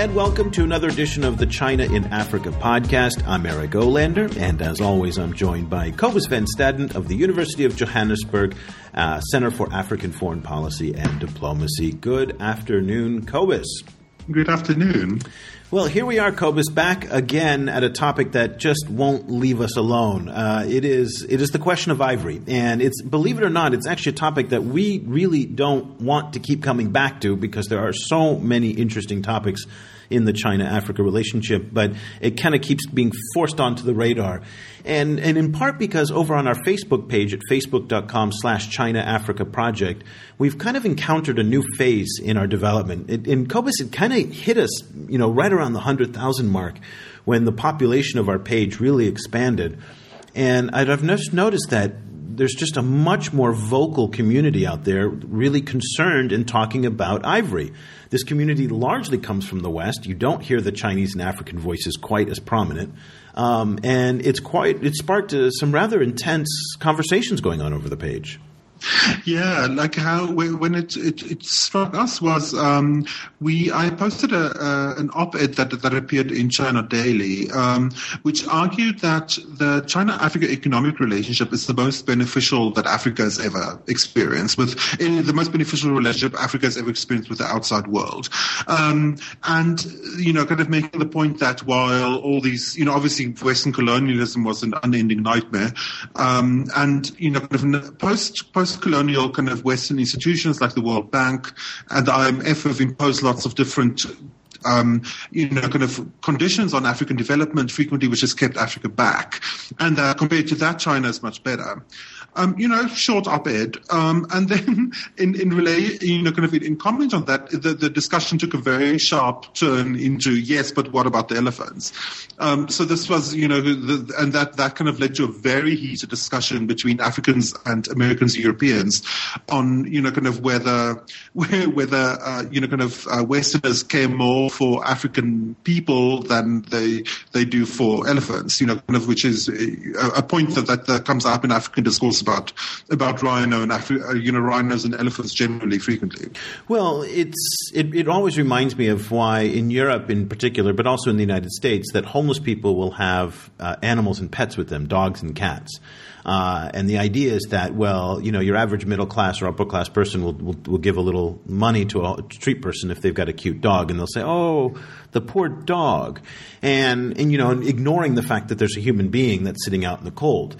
and welcome to another edition of the China in Africa podcast. I'm Eric Olander, and as always, I'm joined by Cobus Van Staden of the University of Johannesburg uh, Center for African Foreign Policy and Diplomacy. Good afternoon, Cobus. Good afternoon. Well, here we are, Cobus, back again at a topic that just won't leave us alone. Uh, it is it is the question of ivory, and it's believe it or not, it's actually a topic that we really don't want to keep coming back to because there are so many interesting topics in the China Africa relationship, but it kind of keeps being forced onto the radar. And, and in part because over on our Facebook page at facebook.com slash China Africa Project, we've kind of encountered a new phase in our development. It, in Cobus, it kind of hit us, you know, right around the 100,000 mark when the population of our page really expanded. And I've noticed that there's just a much more vocal community out there really concerned in talking about ivory. This community largely comes from the West. You don't hear the Chinese and African voices quite as prominent. Um, and it's quite, it sparked uh, some rather intense conversations going on over the page. Yeah, like how when it it, it struck us was um, we I posted a, an op-ed that that appeared in China Daily, um, which argued that the China-Africa economic relationship is the most beneficial that Africa has ever experienced with the most beneficial relationship Africa has ever experienced with the outside world, um, and you know, kind of making the point that while all these, you know, obviously Western colonialism was an unending nightmare, um, and you know, kind of post post post-colonial kind of Western institutions like the World Bank and the IMF have imposed lots of different um, you know, kind of conditions on African development frequently, which has kept Africa back. And uh, compared to that, China is much better um, you know, short op-ed, um, and then in in relay, you know, kind of in comment on that, the, the discussion took a very sharp turn into yes, but what about the elephants? Um, so this was, you know, the, and that that kind of led to a very heated discussion between Africans and Americans, Europeans, on you know, kind of whether whether uh, you know, kind of uh, Westerners care more for African people than they they do for elephants, you know, kind of which is a, a point that, that, that comes up in African discourse about about rhino and Afri- uh, you know rhinos and elephants generally frequently. Well, it's it, it always reminds me of why in Europe in particular, but also in the United States, that homeless people will have uh, animals and pets with them, dogs and cats. Uh, and the idea is that, well, you know, your average middle class or upper class person will, will, will give a little money to a street person if they've got a cute dog, and they'll say, "Oh, the poor dog," and and you know, ignoring the fact that there's a human being that's sitting out in the cold.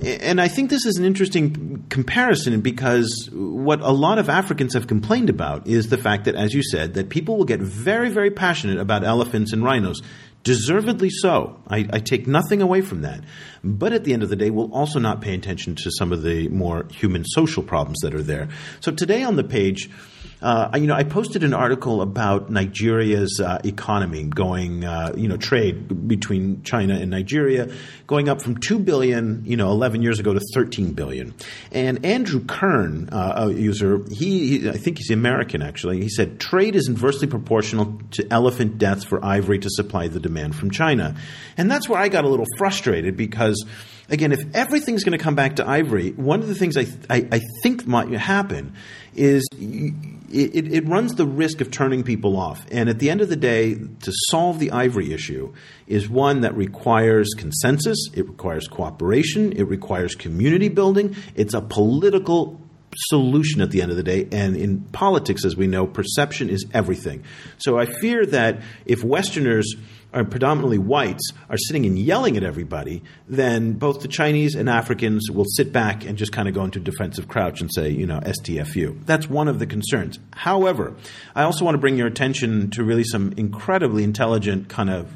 And I think this is an interesting comparison because what a lot of Africans have complained about is the fact that, as you said, that people will get very, very passionate about elephants and rhinos. Deservedly so. I, I take nothing away from that. But at the end of the day, we'll also not pay attention to some of the more human social problems that are there. So today on the page, uh, you know, I posted an article about Nigeria's uh, economy going, uh, you know, trade between China and Nigeria going up from two billion, you know, 11 years ago to 13 billion. And Andrew Kern, uh, a user, he, he, I think he's American actually. He said trade is inversely proportional to elephant deaths for ivory to supply the demand from China, and that's where I got a little frustrated because again, if everything's going to come back to ivory, one of the things I, I, I think might happen is it, it, runs the risk of turning people off. And at the end of the day, to solve the ivory issue is one that requires consensus, it requires cooperation, it requires community building, it's a political solution at the end of the day. And in politics, as we know, perception is everything. So I fear that if Westerners are predominantly whites are sitting and yelling at everybody, then both the Chinese and Africans will sit back and just kind of go into defensive crouch and say, you know, STFU. That's one of the concerns. However, I also want to bring your attention to really some incredibly intelligent kind of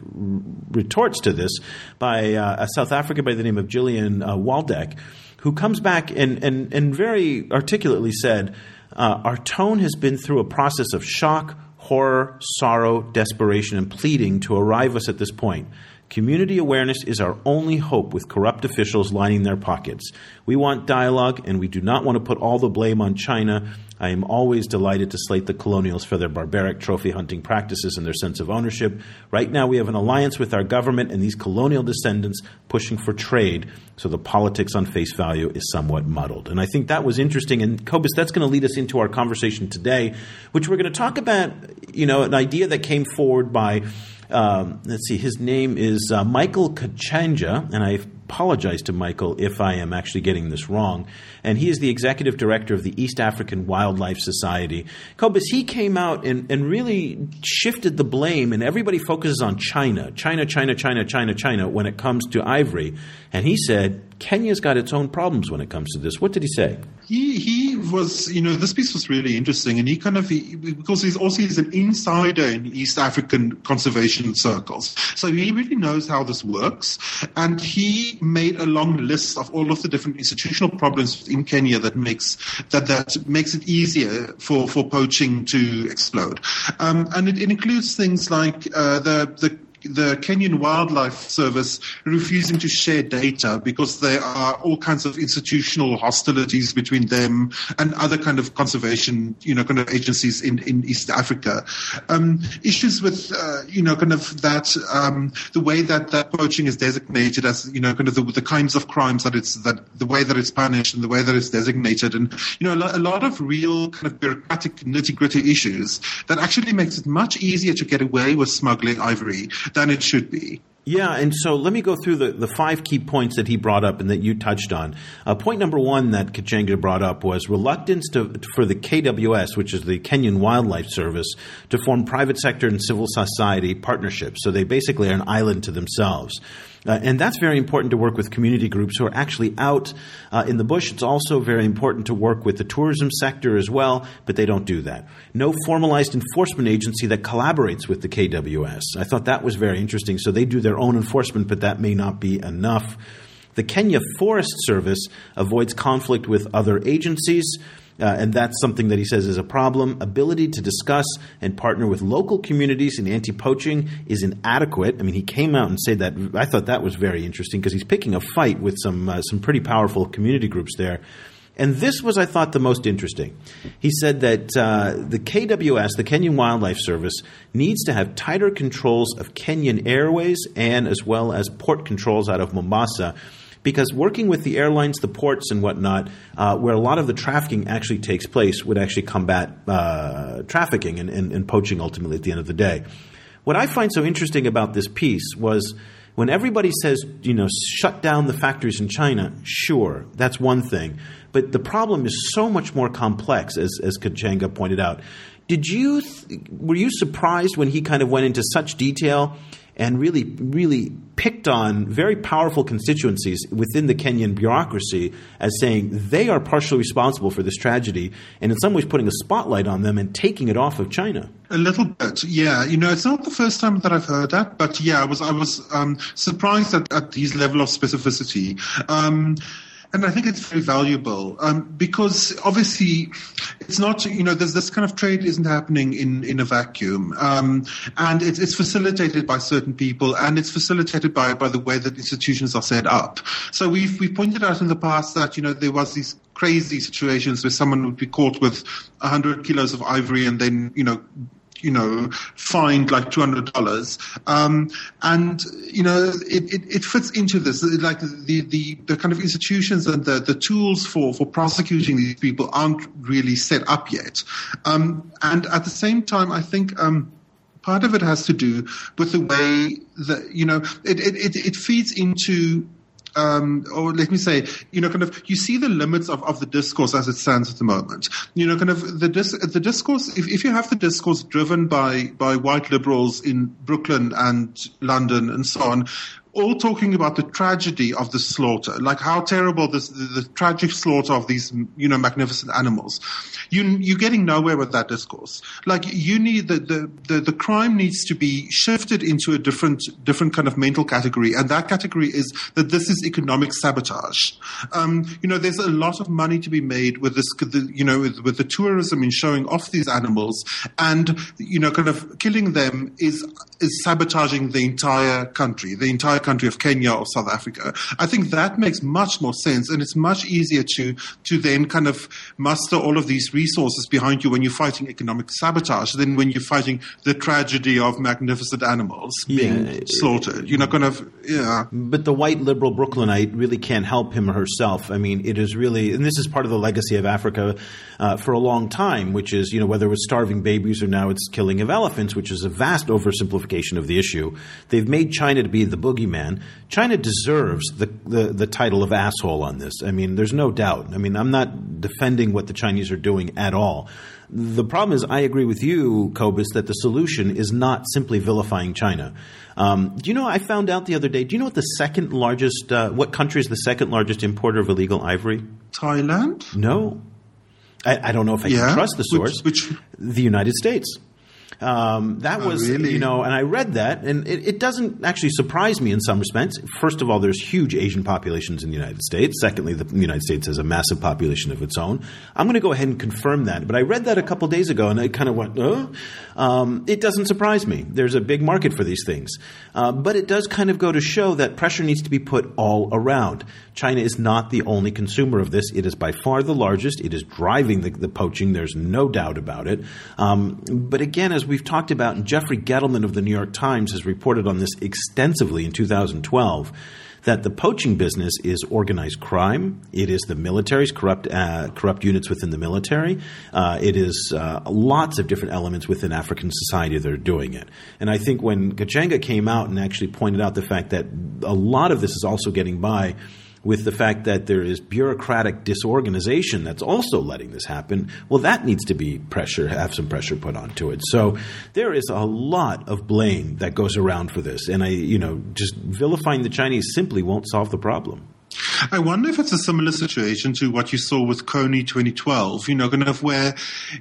retorts to this by uh, a South African by the name of Gillian uh, Waldeck, who comes back and, and, and very articulately said, uh, Our tone has been through a process of shock horror, sorrow, desperation, and pleading to arrive us at this point. Community awareness is our only hope with corrupt officials lining their pockets. We want dialogue, and we do not want to put all the blame on China. I am always delighted to slate the colonials for their barbaric trophy hunting practices and their sense of ownership. Right now, we have an alliance with our government and these colonial descendants pushing for trade, so the politics on face value is somewhat muddled. And I think that was interesting. And Cobus, that's going to lead us into our conversation today, which we're going to talk about, you know, an idea that came forward by um, let's see, his name is uh, Michael Gachanja, and I apologize to Michael if I am actually getting this wrong. And he is the executive director of the East African Wildlife Society. Cobus, he came out and, and really shifted the blame, and everybody focuses on China, China, China, China, China, China when it comes to ivory. And he said, Kenya's got its own problems when it comes to this. What did he say? He he was, you know, this piece was really interesting, and he kind of he, because he's also he's an insider in East African conservation circles, so he really knows how this works, and he made a long list of all of the different institutional problems in Kenya that makes that that makes it easier for for poaching to explode, um, and it, it, includes things like uh, the the the Kenyan Wildlife Service refusing to share data because there are all kinds of institutional hostilities between them and other kind of conservation, you know, kind of agencies in, in East Africa. Um, issues with, uh, you know, kind of that, um, the way that, that poaching is designated as, you know, kind of the, the kinds of crimes that it's, that the way that it's punished and the way that it's designated. And, you know, a lot, a lot of real kind of bureaucratic nitty gritty issues that actually makes it much easier to get away with smuggling ivory than it should be. Yeah, and so let me go through the, the five key points that he brought up and that you touched on. Uh, point number one that Gachanja brought up was reluctance to, for the KWS, which is the Kenyan Wildlife Service, to form private sector and civil society partnerships. So they basically are an island to themselves. Uh, and that's very important to work with community groups who are actually out uh, in the bush. It's also very important to work with the tourism sector as well, but they don't do that. No formalized enforcement agency that collaborates with the KWS. I thought that was very interesting. So they do their own enforcement, but that may not be enough. The Kenya Forest Service avoids conflict with other agencies. Uh, and that's something that he says is a problem. Ability to discuss and partner with local communities in anti poaching is inadequate. I mean, he came out and said that. I thought that was very interesting because he's picking a fight with some, uh, some pretty powerful community groups there. And this was, I thought, the most interesting. He said that uh, the KWS, the Kenyan Wildlife Service, needs to have tighter controls of Kenyan airways and as well as port controls out of Mombasa because working with the airlines, the ports, and whatnot, uh, where a lot of the trafficking actually takes place, would actually combat uh, trafficking and, and, and poaching ultimately at the end of the day. What I find so interesting about this piece was when everybody says, you know, shut down the factories in China, sure, that's one thing. But the problem is so much more complex, as, as Gachanja pointed out. Did you, th- were you surprised when he kind of went into such detail and really, really picked on very powerful constituencies within the Kenyan bureaucracy as saying they are partially responsible for this tragedy, and in some ways putting a spotlight on them and taking it off of China. A little bit, yeah. You know, it's not the first time that I've heard that, but yeah, I was I was um, surprised at, at these level of specificity. Um, and I think it's very valuable um, because obviously it's not, you know, there's this kind of trade isn't happening in, in a vacuum. Um, and it's, it's facilitated by certain people and it's facilitated by, by the way that institutions are set up. So we've, we pointed out in the past that, you know, there was these crazy situations where someone would be caught with 100 kilos of ivory and then, you know, you know, fined like two hundred dollars, um, and you know, it, it, it, fits into this. Like the, the the kind of institutions and the, the tools for for prosecuting these people aren't really set up yet, um, and at the same time, I think. Um, part of it has to do with the way that you know it, it, it, feeds into um, or let me say, you know, kind of, you see the limits of, of the discourse as it stands at the moment. You know, kind of the dis- the discourse. If, if you have the discourse driven by by white liberals in Brooklyn and London and so on, all talking about the tragedy of the slaughter, like how terrible this, the, the tragic slaughter of these, you know, magnificent animals. You, you're getting nowhere with that discourse. Like you need the, the, the, the crime needs to be shifted into a different, different kind of mental category. And that category is that this is economic sabotage. Um, you know, there's a lot of money to be made with this, the, you know, with, with the tourism in showing off these animals and, you know, kind of killing them is, is sabotaging the entire country, the entire country of Kenya or South Africa. I think that makes much more sense and it's much easier to, to then kind of muster all of these resources behind you when you're fighting economic sabotage than when you're fighting the tragedy of magnificent animals being yeah. slaughtered. You know, kind of, yeah. But the white liberal Brooklynite really can't help him or herself. I mean, it is really, and this is part of the legacy of Africa uh, for a long time, which is, you know, whether it was starving babies or now it's killing of elephants, which is a vast oversimplification of the issue. They've made China to be the boogeyman. China deserves the, the, the title of asshole on this. I mean, there's no doubt. I mean, I'm not defending what the Chinese are doing at all. The problem is, I agree with you, Cobus, that the solution is not simply vilifying China. Um, do you know? I found out the other day. Do you know what the second largest? Uh, what country is the second largest importer of illegal ivory? Thailand. No, I, I don't know if I yeah. can trust the source. Which, which? The United States. Um, that oh, was, really? you know, and I read that, and it, it, doesn't actually surprise me in some respects. First of all, there's huge Asian populations in the United States. Secondly, the United States has a massive population of its own. I'm going to go ahead and confirm that. But I read that a couple days ago, and I kind of went, oh. Um, it doesn't surprise me. There's a big market for these things. Uh, but it does kind of go to show that pressure needs to be put all around. China is not the only consumer of this. It is by far the largest. It is driving the, the poaching. There's no doubt about it. Um, but again, as we've talked about, and Jeffrey Gettleman of the New York Times has reported on this extensively in 2012 that the poaching business is organized crime. It is the military's corrupt uh, corrupt units within the military. Uh, it is uh, lots of different elements within African society that are doing it. And I think when Gachanja came out and actually pointed out the fact that a lot of this is also getting by with the fact that there is bureaucratic disorganization that's also letting this happen, well, that needs to be pressure, have some pressure put onto it. So there is a lot of blame that goes around for this. And I, you know, just vilifying the Chinese simply won't solve the problem. I wonder if it's a similar situation to what you saw with Kony 2012, you know, kind of where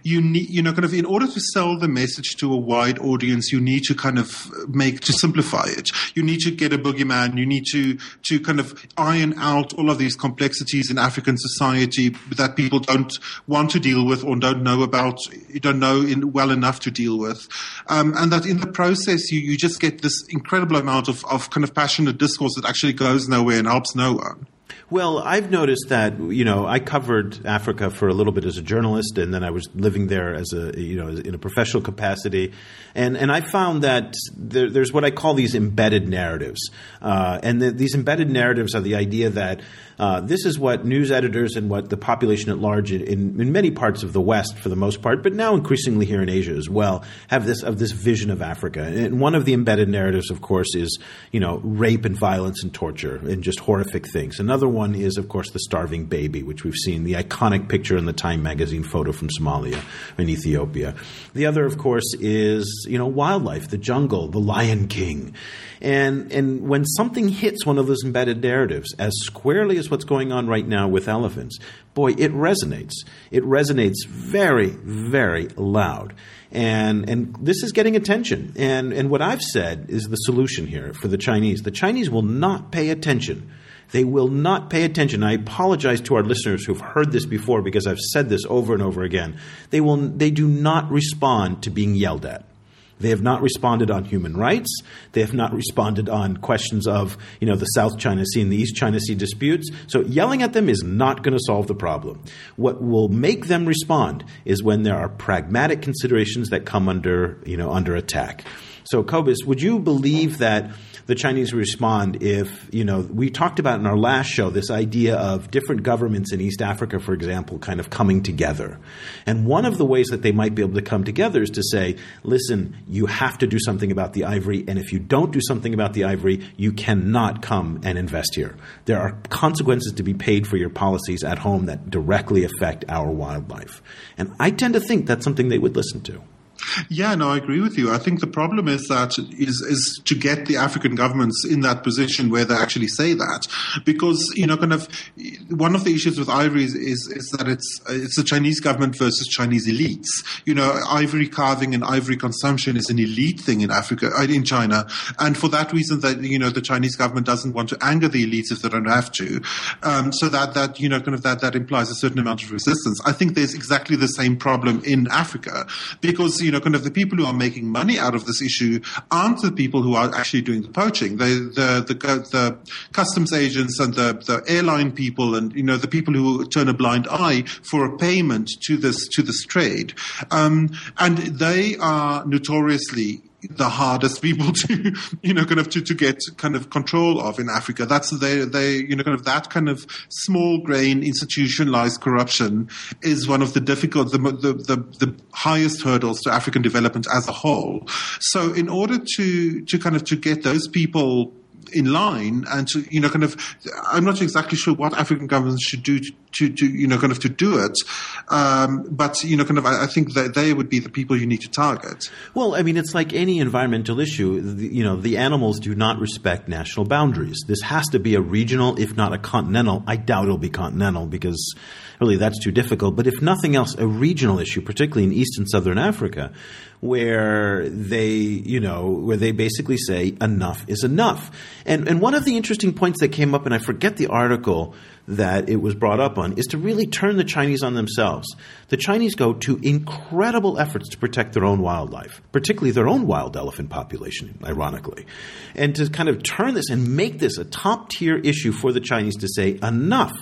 you need, you know, kind of in order to sell the message to a wide audience, you need to kind of make, to simplify it. You need to get a boogeyman. You need to, to kind of iron out all of these complexities in African society that people don't want to deal with or don't know about, you don't know in, well enough to deal with. Um, and that in the process, you, you just get this incredible amount of, of kind of passionate discourse that actually goes nowhere and helps no one. Well, I've noticed that you know I covered Africa for a little bit as a journalist, and then I was living there as a you know in a professional capacity, and and I found that there, there's what I call these embedded narratives, uh, and the, these embedded narratives are the idea that uh, this is what news editors and what the population at large in, in, many parts of the West, for the most part, but now increasingly here in Asia as well, have this of this vision of Africa. And one of the embedded narratives, of course, is you know rape and violence and torture and just horrific things. Another one is, of course, the starving baby, which we've seen the iconic picture in the Time magazine photo from Somalia in Ethiopia. The other, of course, is you know wildlife, the jungle, the Lion King. And, and when something hits one of those embedded narratives as squarely as what's going on right now with elephants, boy, it resonates. It resonates very, very loud. And, and this is getting attention. And, and what I've said is the solution here for the Chinese. The Chinese will not pay attention. They will not pay attention. I apologize to our listeners who've heard this before because I've said this over and over again. They, will, they do not respond to being yelled at. They have not responded on human rights. They have not responded on questions of, you know, the South China Sea and the East China Sea disputes. So yelling at them is not going to solve the problem. What will make them respond is when there are pragmatic considerations that come under, you know, under attack. So, Cobus, would you believe that the Chinese respond if, you know, we talked about in our last show this idea of different governments in East Africa, for example, kind of coming together. And one of the ways that they might be able to come together is to say, listen, you have to do something about the ivory, and if you don't do something about the ivory, you cannot come and invest here. There are consequences to be paid for your policies at home that directly affect our wildlife. And I tend to think that's something they would listen to. Yeah, no, I agree with you. I think the problem is that is is to get the African governments in that position where they actually say that, because you know, kind of one of the issues with ivory is is, is that it's it's the Chinese government versus Chinese elites. You know, ivory carving and ivory consumption is an elite thing in Africa, uh, in China, and for that reason, that you know, the Chinese government doesn't want to anger the elites if they don't have to. Um, so that that you know, kind of that that implies a certain amount of resistance. I think there's exactly the same problem in Africa because you know kind of the people who are making money out of this issue aren't the people who are actually doing the poaching. They, the, the, the customs agents and the, the airline people and, you know, the people who turn a blind eye for a payment to this, to this trade. Um, and they are notoriously the hardest people to, you know, kind of to, to get kind of control of in Africa. That's they, they, you know, kind of that kind of small grain institutionalized corruption is one of the difficult, the, the, the, the highest hurdles to African development as a whole. So in order to, to kind of to get those people in line and to, you know, kind of, I'm not exactly sure what African governments should do to, to, to you know, kind of to do it. Um, but, you know, kind of, I, I, think that they would be the people you need to target. Well, I mean, it's like any environmental issue. The, you know, the animals do not respect national boundaries. This has to be a regional, if not a continental. I doubt it'll be continental because really that's too difficult. But if nothing else, a regional issue, particularly in East and Southern Africa, where they, you know, where they basically say enough is enough. And and one of the interesting points that came up, and I forget the article that it was brought up on, is to really turn the Chinese on themselves. The Chinese go to incredible efforts to protect their own wildlife, particularly their own wild elephant population, ironically, and to kind of turn this and make this a top tier issue for the Chinese to say enough.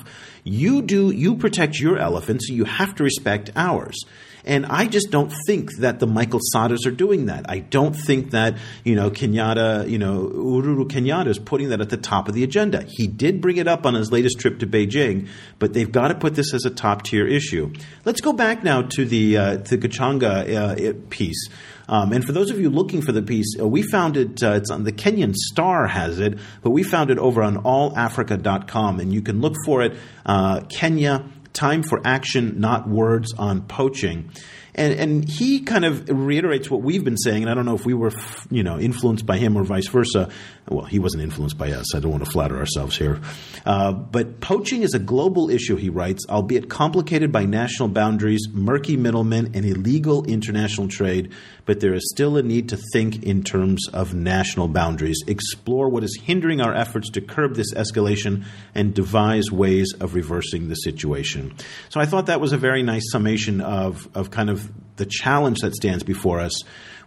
You do you protect your elephants, you have to respect ours. And I just don't think that the Michael Satas are doing that. I don't think that, you know, Kenyatta, you know, Uhuru Kenyatta is putting that at the top of the agenda. He did bring it up on his latest trip to Beijing, but they've got to put this as a top tier issue. Let's go back now to the, uh, to Gachanja uh, piece. Um, and for those of you looking for the piece, uh, we found it, uh, it's on the Kenyan Star has it, but we found it over on allafrica.com, and you can look for it, uh, Kenya time for action, not words on poaching. And, and he kind of reiterates what we've been saying, and I don't know if we were, you know, influenced by him or vice versa. Well, he wasn't influenced by us. I don't want to flatter ourselves here. Uh, but poaching is a global issue, he writes, albeit complicated by national boundaries, murky middlemen, and illegal international trade. But there is still a need to think in terms of national boundaries, explore what is hindering our efforts to curb this escalation, and devise ways of reversing the situation. So I thought that was a very nice summation of, of kind of the challenge that stands before us.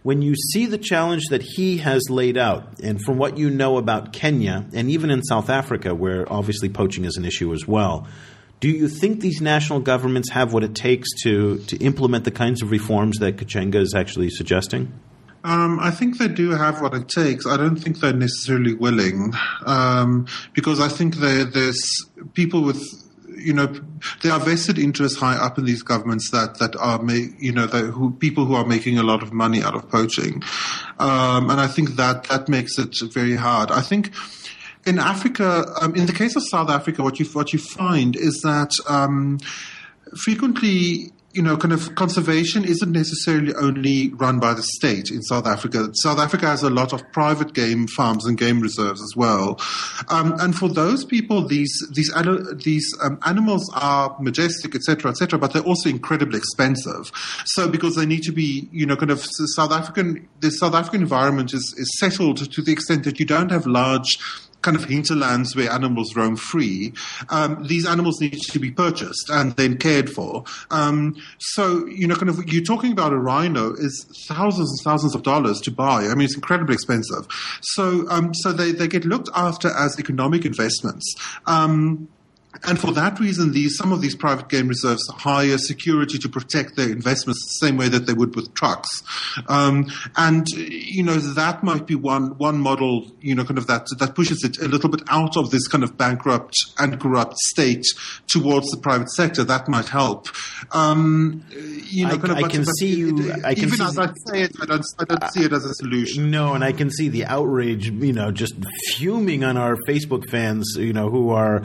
When you see the challenge that he has laid out, and from what you know about Kenya, and even in South Africa, where obviously poaching is an issue as well, do you think these national governments have what it takes to, to implement the kinds of reforms that Gachanja is actually suggesting? Um, I think they do have what it takes. I don't think they're necessarily willing, um, because I think there's people with you know, there are vested interests high up in these governments that that are, make, you know, who, people who are making a lot of money out of poaching, um, and I think that that makes it very hard. I think in Africa, um, in the case of South Africa, what you what you find is that um, frequently you know, kind of conservation isn't necessarily only run by the state in South Africa. South Africa has a lot of private game farms and game reserves as well. Um, and for those people, these these these um, animals are majestic, etc., etc., but they're also incredibly expensive. So because they need to be, you know, kind of South African, the South African environment is, is settled to the extent that you don't have large kind of hinterlands where animals roam free, um, these animals need to be purchased and then cared for. Um, so, you know, kind of, you're talking about a rhino is thousands and thousands of dollars to buy. I mean, it's incredibly expensive. So, um, so they, they get looked after as economic investments. Um, and for that reason, these some of these private game reserves hire security to protect their investments the same way that they would with trucks. Um, and you know that might be one one model, you know, kind of that that pushes it a little bit out of this kind of bankrupt and corrupt state towards the private sector. That might help. Um, you know, I, kind of, I but, can but see you. I can even see, as I say it, I don't, I don't uh, see it as a solution. No, and I can see the outrage, you know, just fuming on our Facebook fans, you know, who are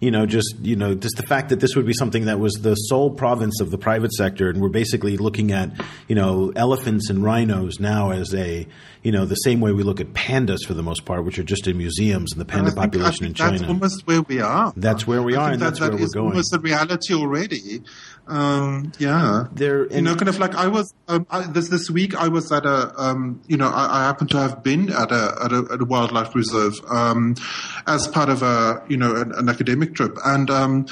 you know, just you know, just the fact that this would be something that was the sole province of the private sector, and we're basically looking at you know elephants and rhinos now as a you know the same way we look at pandas for the most part, which are just in museums and the panda population in China. That's almost where we are. That's where we I are, and that, that's that where we're is going. Almost a reality already. Um, yeah, there. you know, kind of like I was um, I, this this week. I was at a, um, you know, I, I happen to have been at a at a, at a wildlife reserve um, as part of a, you know, an, an academic trip, and um,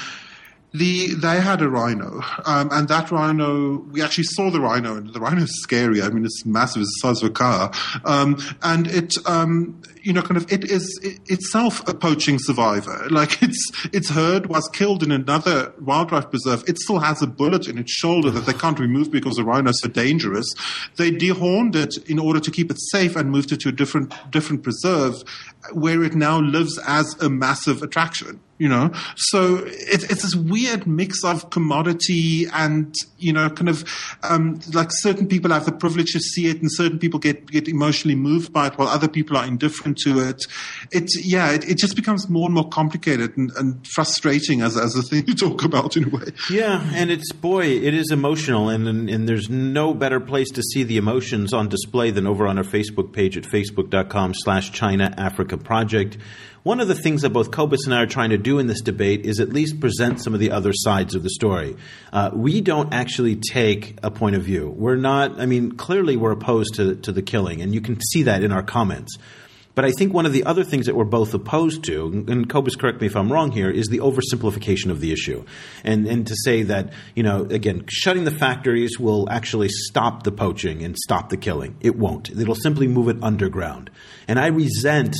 the they had a rhino, um, and that rhino we actually saw the rhino, and the rhino is scary. I mean, it's massive, it's the size of a car, um, and it, um, you know, kind of it is it, itself a poaching survivor. Like its its herd was killed in another wildlife preserve. It still has a bullet in its shoulder that they can't remove because the rhino is so dangerous. They dehorned it in order to keep it safe and moved it to a different different preserve, where it now lives as a massive attraction you know? So it, it's this weird mix of commodity and you know kind of um, like certain people have the privilege to see it and certain people get get emotionally moved by it while other people are indifferent to it. It's yeah it, it just becomes more and more complicated and, and frustrating as, as a thing to talk about in a way. Yeah, and it's boy, it is emotional, and, and and there's no better place to see the emotions on display than over on our Facebook page at facebook.com/slash China Africa Project. One of the things that both Cobus and I are trying to do in this debate is at least present some of the other sides of the story. Uh, we don't actually take a point of view. We're not. I mean, clearly we're opposed to to the killing, and you can see that in our comments. But I think one of the other things that we're both opposed to, and Cobus, correct me if I'm wrong here, is the oversimplification of the issue. And, and to say that, you know, again, shutting the factories will actually stop the poaching and stop the killing. It won't. It'll simply move it underground. And I resent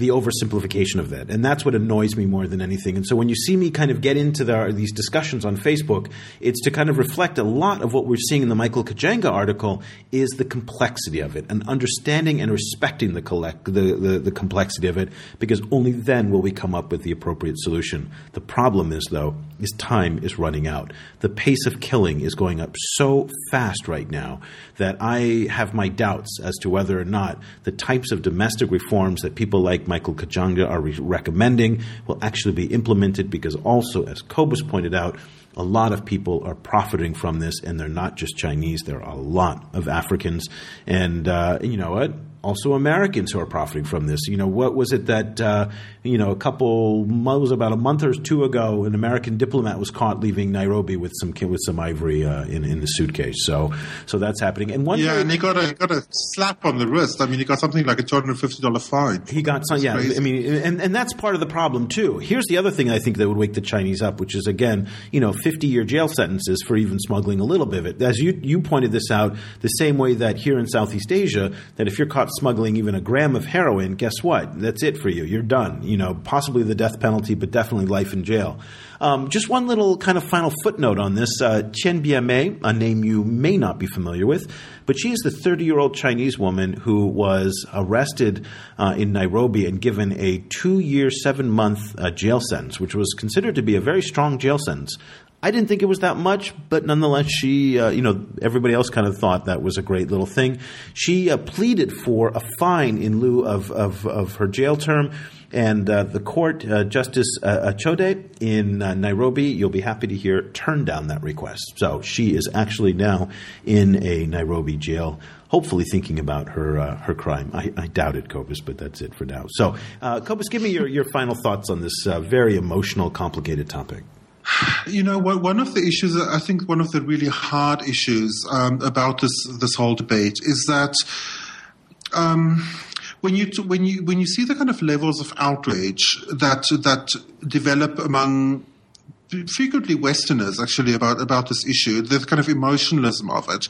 the oversimplification of that. And that's what annoys me more than anything. And so when you see me kind of get into the, these discussions on Facebook, it's to kind of reflect a lot of what we're seeing in the Michael Gachanja article is the complexity of it and understanding and respecting the, collect, the, the, the complexity of it because only then will we come up with the appropriate solution. The problem is, though, is time is running out. The pace of killing is going up so fast right now that I have my doubts as to whether or not the types of domestic reforms that people like Michael Gachanja are re- recommending will actually be implemented because also, as Cobus pointed out, a lot of people are profiting from this, and they're not just Chinese. There are a lot of Africans, and uh, you know what? Also, Americans who are profiting from this. You know, what was it that uh, you know a couple it was about a month or two ago, an American diplomat was caught leaving Nairobi with some with some ivory uh, in in the suitcase. So, so that's happening. And one yeah very- and he got a got a slap on the wrist i mean he got something like a $250 fine He got some, yeah. crazy. I mean, and, and that's part of the problem too. Here's the other thing I think that would wake the Chinese up, which is again, you know, 50 year jail sentences for even smuggling a little bit of it. As you you pointed this out, the same way that here in Southeast Asia, that if you're caught smuggling even a gram of heroin, guess what? That's it for you. You're done. You know, possibly the death penalty, but definitely life in jail. Um, just one little kind of final footnote on this. Uh, Chen Biamei, a name you may not be familiar with, but she is the 30 year old Chinese woman who was arrested uh, in Nairobi and given a two year, seven month uh, jail sentence, which was considered to be a very strong jail sentence. I didn't think it was that much, but nonetheless, she, uh, you know, everybody else kind of thought that was a great little thing. She uh, pleaded for a fine in lieu of, of, of her jail term. And uh, the court, uh, Justice uh, Achode in uh, Nairobi, you'll be happy to hear, turned down that request. So she is actually now in a Nairobi jail, hopefully thinking about her her crime. I, I doubt it, Cobus, but that's it for now. So, Cobus, give me your, your final thoughts on this very emotional, complicated topic. You know, one of the issues, I think one of the really hard issues um, about this this whole debate is that um, when you when you when you see the kind of levels of outrage that that develop among frequently Westerners actually about about this issue, the kind of emotionalism of it,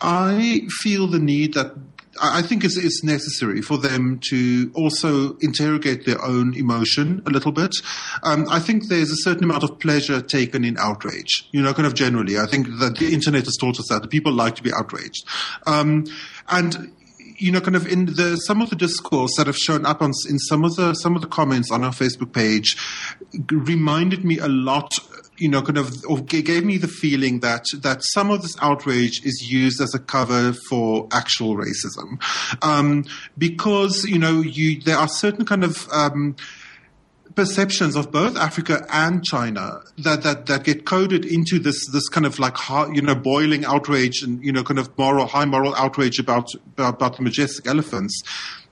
I feel the need that I think it's, it's necessary for them to also interrogate their own emotion a little bit. Um, I think there's a certain amount of pleasure taken in outrage, you know, kind of generally. I think that the internet has taught us that the people like to be outraged. Um, and you know, kind of in the some of the discourse that have shown up on in some of the some of the comments on our Facebook page reminded me a lot. You know, kind of, gave me the feeling that that some of this outrage is used as a cover for actual racism, um, because you know, you there are certain kind of um, perceptions of both Africa and China that, that, that get coded into this, this kind of like, you know, boiling outrage and, you know, kind of moral, high moral outrage about, about the majestic elephants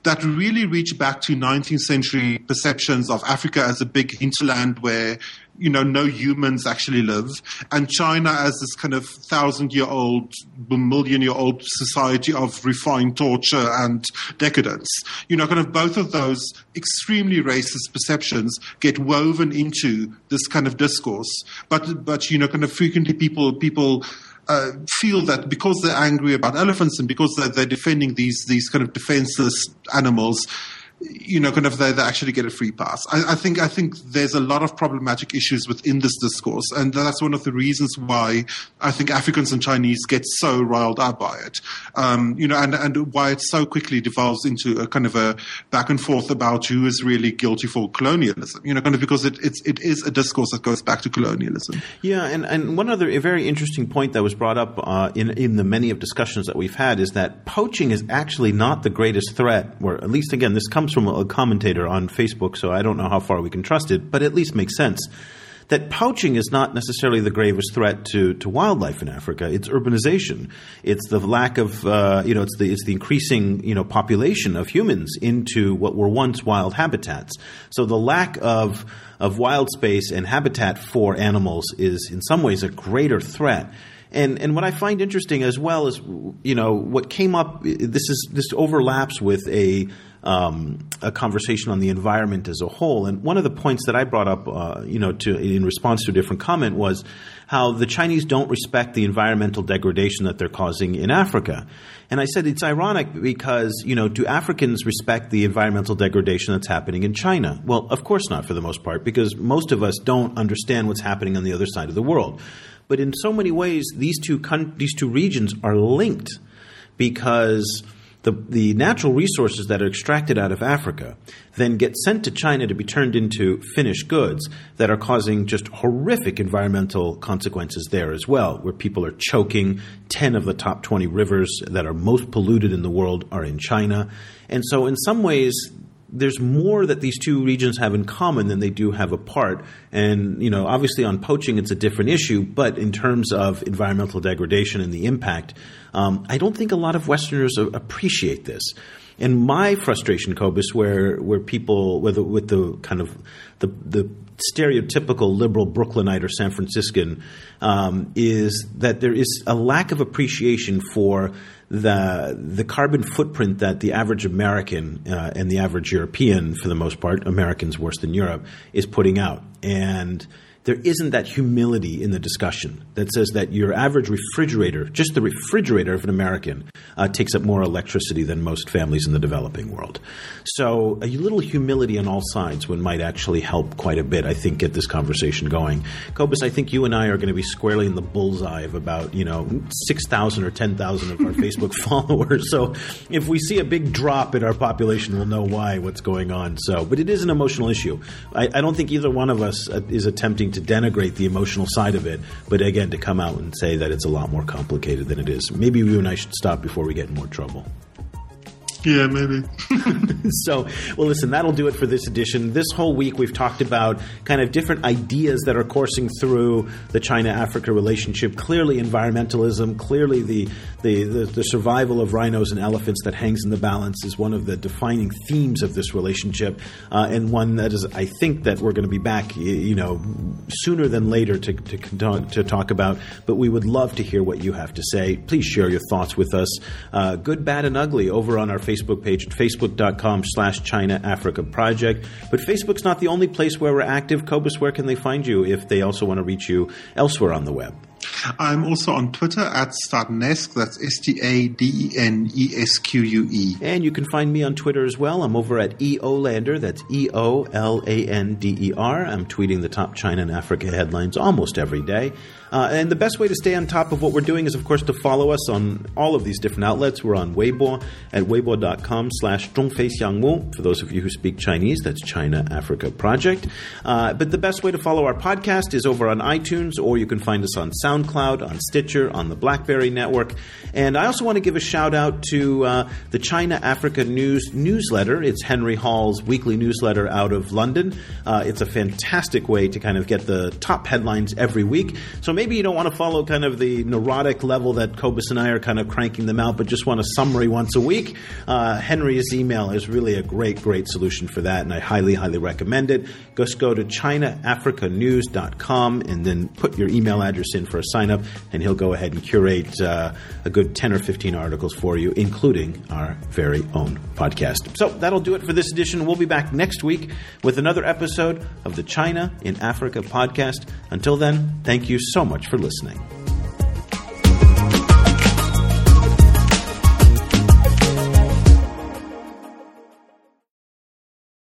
that really reach back to 19th century perceptions of Africa as a big hinterland where, you know, no humans actually live, and China as this kind of thousand year old, million year old society of refined torture and decadence. You know, kind of both of those extremely racist perceptions get woven into this kind of discourse. But, but, you know, kind of frequently people, people, uh, feel that because they're angry about elephants and because they're, they're defending these these kind of defenseless animals, you know, kind of they, they actually get a free pass. I, I, think I think there's a lot of problematic issues within this discourse, and that's one of the reasons why I think Africans and Chinese get so riled up by it. Um, you know, and and why it so quickly devolves into a kind of a back and forth about who is really guilty for colonialism. You know, kind of because it it's it is a discourse that goes back to colonialism. Yeah, and and one other very interesting point that was brought up uh, in in the many of discussions that we've had is that poaching is actually not the greatest threat, or at least again this comes from a commentator on Facebook, so I don't know how far we can trust it, but at least makes sense. That poaching is not necessarily the gravest threat to, to wildlife in Africa. It's urbanization. It's the lack of, uh, you know, it's the, it's the increasing, you know, population of humans into what were once wild habitats. So the lack of, of wild space and habitat for animals is in some ways a greater threat. And and what I find interesting as well is you know what came up. This is this overlaps with a um, a conversation on the environment as a whole. And one of the points that I brought up, uh, you know, to, in response to a different comment was how the Chinese don't respect the environmental degradation that they're causing in Africa. And I said it's ironic because, you know, do Africans respect the environmental degradation that's happening in China? Well, of course not for the most part, because most of us don't understand what's happening on the other side of the world. But in so many ways, these two, these two regions are linked because the, the natural resources that are extracted out of Africa then get sent to China to be turned into finished goods that are causing just horrific environmental consequences there as well, where people are choking. 10 of the top 20 rivers that are most polluted in the world are in China. And so, in some ways, there's more that these two regions have in common than they do have apart. And, you know, obviously on poaching, it's a different issue, but in terms of environmental degradation and the impact, um, I don't think a lot of Westerners appreciate this. And my frustration, Cobus, where where people with the, with the kind of the the stereotypical liberal Brooklynite or San Franciscan, um, is that there is a lack of appreciation for the the carbon footprint that the average American uh, and the average European, for the most part, Americans worse than Europe, is putting out, and there isn't that humility in the discussion that says that your average refrigerator, just the refrigerator of an American, uh, takes up more electricity than most families in the developing world. So a little humility on all sides would might actually help quite a bit, I think, get this conversation going. Cobus, I think you and I are going to be squarely in the bullseye of about, you know, 6,000 or 10,000 of our Facebook followers. So if we see a big drop in our population, we'll know why, what's going on. So, but it is an emotional issue. I, I don't think either one of us uh, is attempting to denigrate the emotional side of it, but again, to come out and say that it's a lot more complicated than it is. Maybe you and I should stop before we get in more trouble. Yeah, maybe. so, well, listen, that'll do it for this edition. This whole week, we've talked about kind of different ideas that are coursing through the China Africa relationship. Clearly, environmentalism, clearly, the, the, the, the, survival of rhinos and elephants that hangs in the balance is one of the defining themes of this relationship, uh, and one that is, I think, that we're going to be back, you know, sooner than later to, to, to talk about. But we would love to hear what you have to say. Please share your thoughts with us, uh, good, bad, and ugly, over on our Facebook Facebook page at facebook.com slash China Africa Project. But Facebook's not the only place where we're active. Cobus, where can they find you if they also want to reach you elsewhere on the web? I'm also on Twitter at Stadenesque. That's S T A D E N E S Q U E. And you can find me on Twitter as well. I'm over at EOLander. That's E O L A N D E R. I'm tweeting the top China and Africa headlines almost every day. Uh, and the best way to stay on top of what we're doing is, of course, to follow us on all of these different outlets. We're on Weibo at weibo.com slash zhongfeixiangmu. For those of you who speak Chinese, that's China Africa Project. Uh, but the best way to follow our podcast is over on iTunes, or you can find us on SoundCloud on Stitcher, on the BlackBerry Network. And I also want to give a shout out to uh, the China Africa News newsletter. It's Henry Hall's weekly newsletter out of London. Uh, it's a fantastic way to kind of get the top headlines every week. So maybe you don't want to follow kind of the neurotic level that Cobus and I are kind of cranking them out, but just want a summary once a week. Uh, Henry's email is really a great, great solution for that, and I highly, highly recommend it. Just go to ChinaAfricaNews.com and then put your email address in for a sign up, and he'll go ahead and curate uh, a good 10 or 15 articles for you, including our very own podcast. So that'll do it for this edition. We'll be back next week with another episode of the China in Africa podcast. Until then, thank you so much for listening.